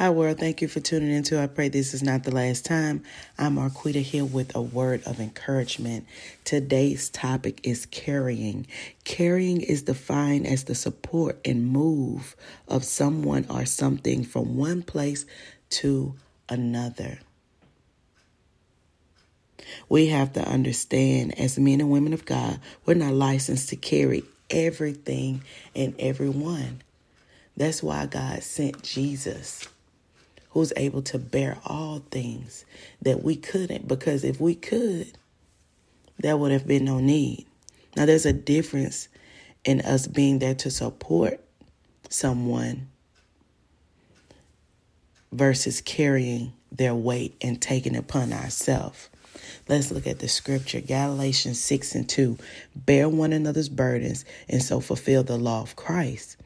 Hi, world. Thank you for tuning in. To I pray this is not the last time. I'm Marquita here with a word of encouragement. Today's topic is carrying. Carrying is defined as the support and move of someone or something from one place to another. We have to understand, as men and women of God, we're not licensed to carry everything and everyone. That's why God sent Jesus who's able to bear all things that we couldn't, because if we could, there would have been no need. Now, there's a difference in us being there to support someone versus carrying their weight and taking it upon ourselves. Let's look at the scripture Galatians 6 and 2. Bear one another's burdens and so fulfill the law of Christ.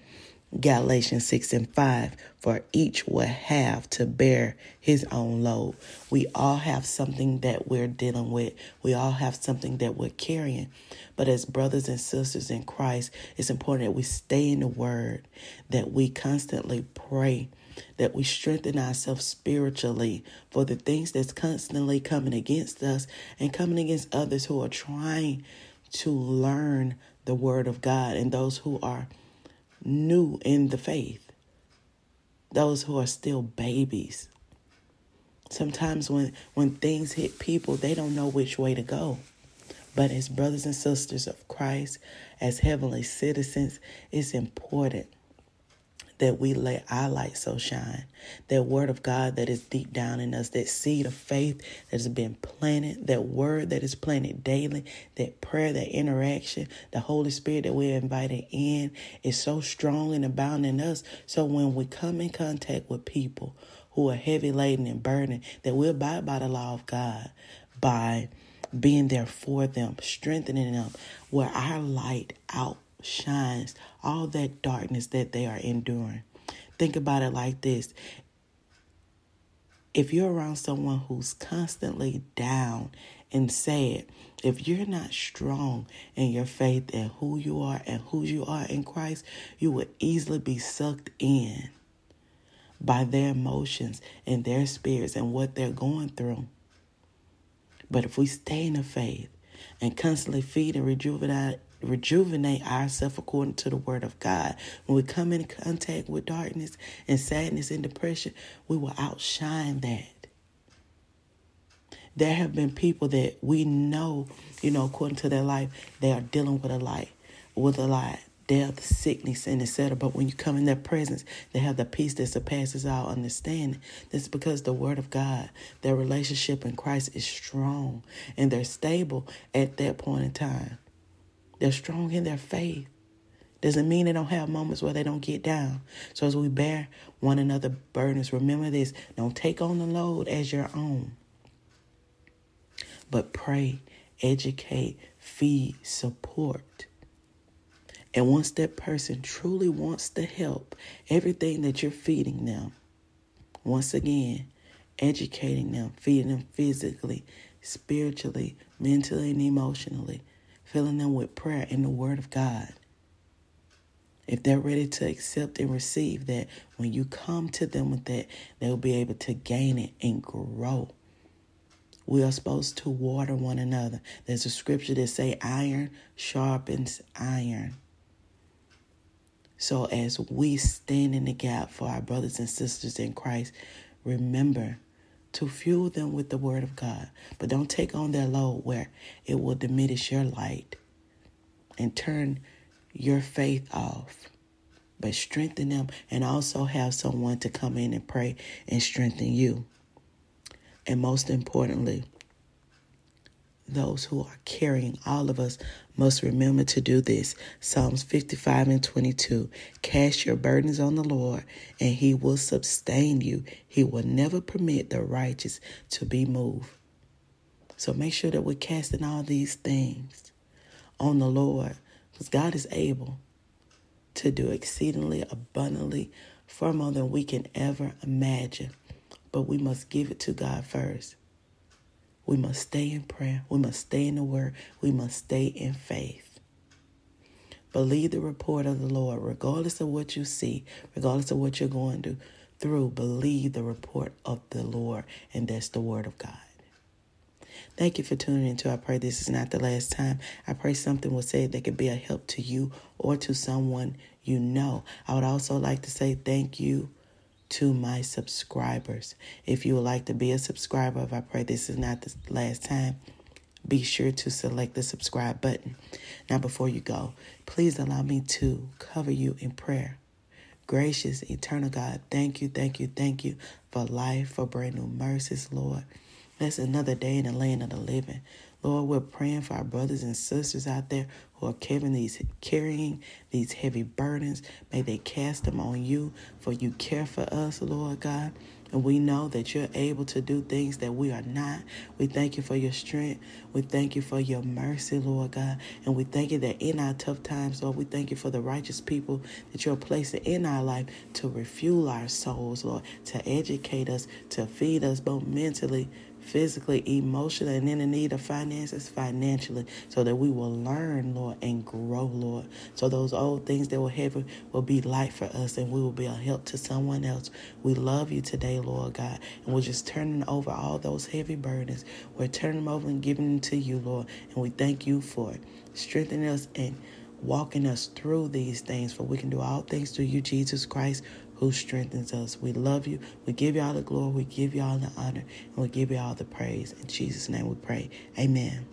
Galatians 6 and 5, for each will have to bear his own load. We all have something that we're dealing with. We all have something that we're carrying. But as brothers and sisters in Christ, it's important that we stay in the word, that we constantly pray, that we strengthen ourselves spiritually for the things that's constantly coming against us and coming against others who are trying to learn the word of God and those who are new in the faith, those who are still babies. Sometimes when, when things hit people, they don't know which way to go. But as brothers and sisters of Christ, as heavenly citizens, it's important that we let our light so shine. That word of God that is deep down in us, that seed of faith that has been planted, that word that is planted daily, that prayer, that interaction, the Holy Spirit that we're invited in is so strong and abounding in us. So when we come in contact with people who are heavy laden and burdened, that we abide by the law of God by being there for them, strengthening them, where our light out shines all that darkness that they are enduring. Think about it like this if you're around someone who's constantly down and sad, if you're not strong in your faith and who you are and who you are in Christ, you would easily be sucked in by their emotions and their spirits and what they're going through. But if we stay in the faith and constantly feed and rejuvenate rejuvenate ourselves according to the word of God. When we come in contact with darkness and sadness and depression, we will outshine that. There have been people that we know, you know, according to their life, they are dealing with a light, with a lot, death, sickness, and etc. But when you come in their presence, they have the peace that surpasses all understanding. That's because the Word of God, their relationship in Christ is strong and they're stable at that point in time. They're strong in their faith. Doesn't mean they don't have moments where they don't get down. So as we bear one another burdens, remember this don't take on the load as your own. But pray, educate, feed, support. And once that person truly wants to help, everything that you're feeding them, once again, educating them, feeding them physically, spiritually, mentally, and emotionally filling them with prayer and the Word of God. If they're ready to accept and receive that, when you come to them with that, they'll be able to gain it and grow. We are supposed to water one another. There's a scripture that say iron sharpens iron. So as we stand in the gap for our brothers and sisters in Christ, remember to fuel them with the word of God. But don't take on their load where it will diminish your light and turn your faith off. But strengthen them and also have someone to come in and pray and strengthen you. And most importantly, those who are carrying, all of us must remember to do this. Psalms 55 and 22. Cast your burdens on the Lord, and he will sustain you. He will never permit the righteous to be moved. So make sure that we're casting all these things on the Lord, because God is able to do exceedingly abundantly, far more than we can ever imagine. But we must give it to God first. We must stay in prayer. We must stay in the word. We must stay in faith. Believe the report of the Lord, regardless of what you see, regardless of what you're going through through believe the report of the Lord, and that's the word of God. Thank you for tuning in. To I pray this is not the last time. I pray something was said that could be a help to you or to someone you know. I would also like to say thank you to my subscribers. If you would like to be a subscriber, if I pray this is not the last time, be sure to select the subscribe button. Now, before you go, please allow me to cover you in prayer. Gracious, eternal God, thank you, thank you, thank you for life, for brand new mercies, Lord. That's another day in the land of the living. Lord, we're praying for our brothers and sisters out there who are carrying these, carrying these heavy burdens. May they cast them on you, for you care for us, Lord God. And we know that you're able to do things that we are not. We thank you for your strength. We thank you for your mercy, Lord God. And we thank you that in our tough times, Lord, we thank you for the righteous people that you're placing in our life to refuel our souls, Lord, to educate us, to feed us both mentally, physically, emotionally, and in the need of finances financially, so that we will learn, Lord, and grow, Lord. So those old things that were heavy will be light for us and we will be a help to someone else. We love you today, Lord God, and we're just turning over all those heavy burdens. We're turning them over and giving them to you, Lord, and we thank you for it. Us and walking us through these things, for we can do all things through you, Jesus Christ, who strengthens us. We love you. We give you all the glory. We give you all the honor. And we give you all the praise. In Jesus' name we pray. Amen.